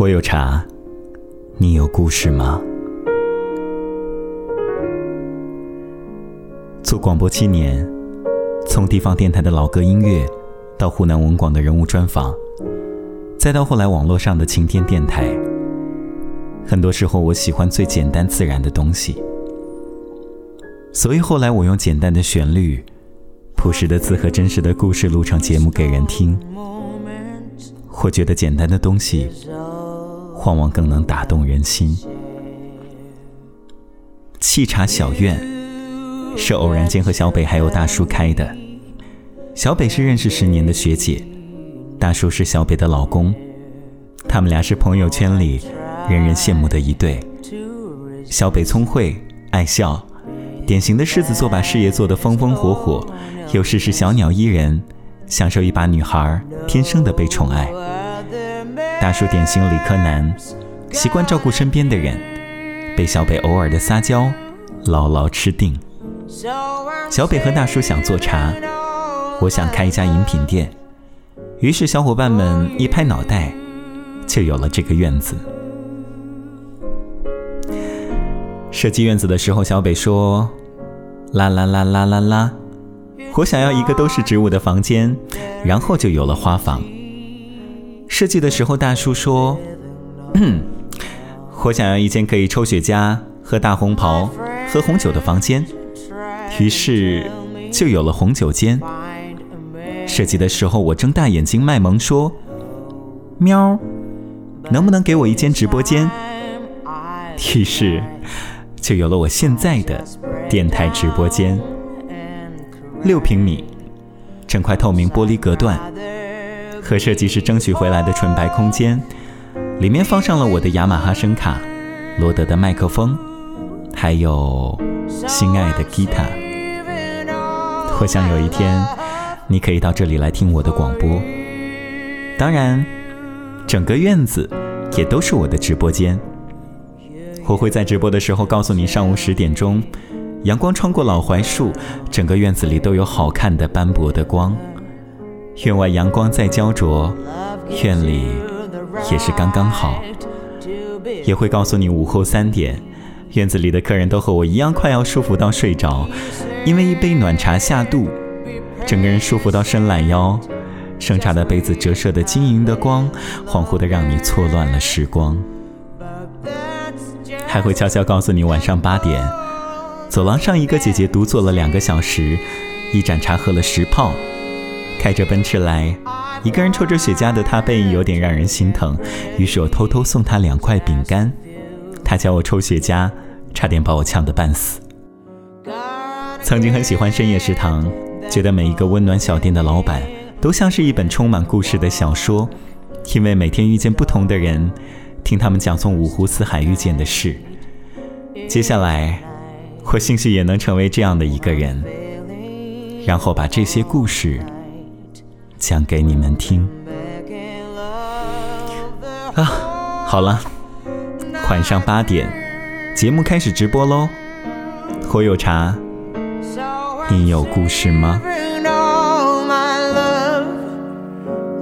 我有茶，你有故事吗？做广播七年，从地方电台的老歌音乐，到湖南文广的人物专访，再到后来网络上的晴天电台。很多时候，我喜欢最简单自然的东西，所以后来我用简单的旋律、朴实的字和真实的故事录成节目给人听。我觉得简单的东西。往往更能打动人心。沏茶小院是偶然间和小北还有大叔开的。小北是认识十年的学姐，大叔是小北的老公，他们俩是朋友圈里人人羡慕的一对。小北聪慧爱笑，典型的狮子座，把事业做得风风火火，有时是小鸟依人，享受一把女孩天生的被宠爱。大叔典型理科男，习惯照顾身边的人，被小北偶尔的撒娇牢牢吃定。小北和大叔想做茶，我想开一家饮品店，于是小伙伴们一拍脑袋，就有了这个院子。设计院子的时候，小北说：“啦啦啦啦啦啦，我想要一个都是植物的房间，然后就有了花房。”设计的时候，大叔说：“我想要一间可以抽雪茄、喝大红袍、喝红酒的房间。”于是就有了红酒间。设计的时候，我睁大眼睛卖萌说：“喵，能不能给我一间直播间？”于是就有了我现在的电台直播间，六平米，整块透明玻璃隔断。和设计师争取回来的纯白空间，里面放上了我的雅马哈声卡、罗德的麦克风，还有心爱的吉他。我想有一天，你可以到这里来听我的广播。当然，整个院子也都是我的直播间。我会在直播的时候告诉你，上午十点钟，阳光穿过老槐树，整个院子里都有好看的斑驳的光。院外阳光在焦灼，院里也是刚刚好。也会告诉你午后三点，院子里的客人都和我一样快要舒服到睡着，因为一杯暖茶下肚，整个人舒服到伸懒腰。盛茶的杯子折射的晶莹的光，恍惚的让你错乱了时光。还会悄悄告诉你晚上八点，走廊上一个姐姐独坐了两个小时，一盏茶喝了十泡。开着奔驰来，一个人抽着雪茄的他背影有点让人心疼，于是我偷偷送他两块饼干。他教我抽雪茄，差点把我呛得半死。曾经很喜欢深夜食堂，觉得每一个温暖小店的老板都像是一本充满故事的小说，因为每天遇见不同的人，听他们讲从五湖四海遇见的事。接下来，我兴许也能成为这样的一个人，然后把这些故事。讲给你们听啊！好了，晚上八点，节目开始直播喽。我有茶，你有故事吗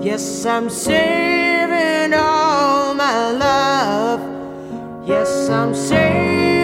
？Yes, I'm saving all my love. Yes, I'm saving.